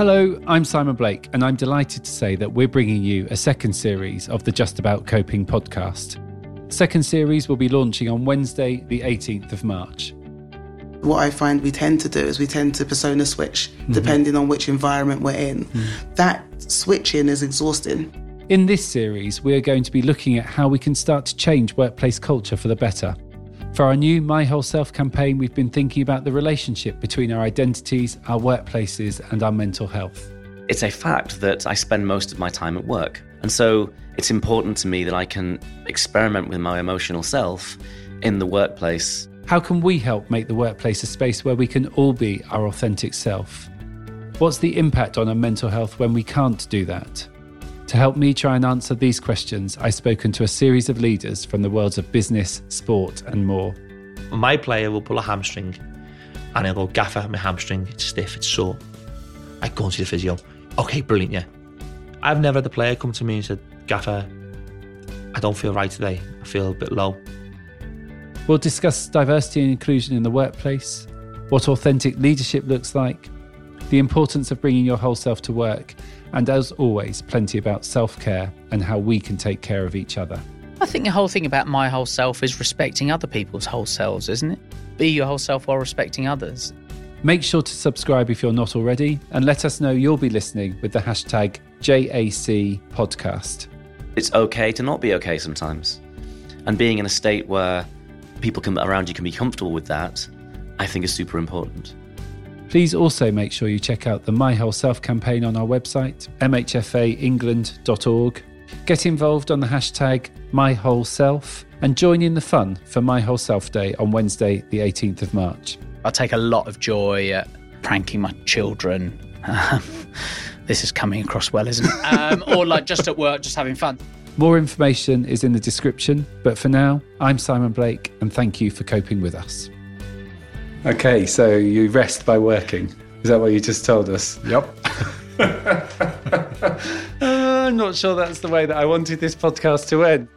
Hello, I'm Simon Blake, and I'm delighted to say that we're bringing you a second series of the Just About Coping podcast. The second series will be launching on Wednesday, the 18th of March. What I find we tend to do is we tend to persona switch mm-hmm. depending on which environment we're in. Mm-hmm. That switching is exhausting. In this series, we are going to be looking at how we can start to change workplace culture for the better. For our new My Whole Self campaign, we've been thinking about the relationship between our identities, our workplaces, and our mental health. It's a fact that I spend most of my time at work. And so it's important to me that I can experiment with my emotional self in the workplace. How can we help make the workplace a space where we can all be our authentic self? What's the impact on our mental health when we can't do that? To help me try and answer these questions, I've spoken to a series of leaders from the worlds of business, sport, and more. My player will pull a hamstring and he'll go, Gaffer, my hamstring, it's stiff, it's sore. I go and see the physio. Okay, brilliant, yeah. I've never had a player come to me and said, Gaffer, I don't feel right today. I feel a bit low. We'll discuss diversity and inclusion in the workplace, what authentic leadership looks like, the importance of bringing your whole self to work, and as always, plenty about self care and how we can take care of each other. I think the whole thing about my whole self is respecting other people's whole selves, isn't it? Be your whole self while respecting others. Make sure to subscribe if you're not already, and let us know you'll be listening with the hashtag JAC podcast. It's okay to not be okay sometimes. And being in a state where people can, around you can be comfortable with that, I think is super important. Please also make sure you check out the My Whole Self campaign on our website, mhfaengland.org. Get involved on the hashtag MyWholeSelf and join in the fun for My Whole Self Day on Wednesday, the 18th of March. I take a lot of joy at pranking my children. Um, this is coming across well, isn't it? Um, or like just at work, just having fun. More information is in the description, but for now, I'm Simon Blake and thank you for coping with us. Okay, so you rest by working. Is that what you just told us? Yep. Uh, I'm not sure that's the way that I wanted this podcast to end.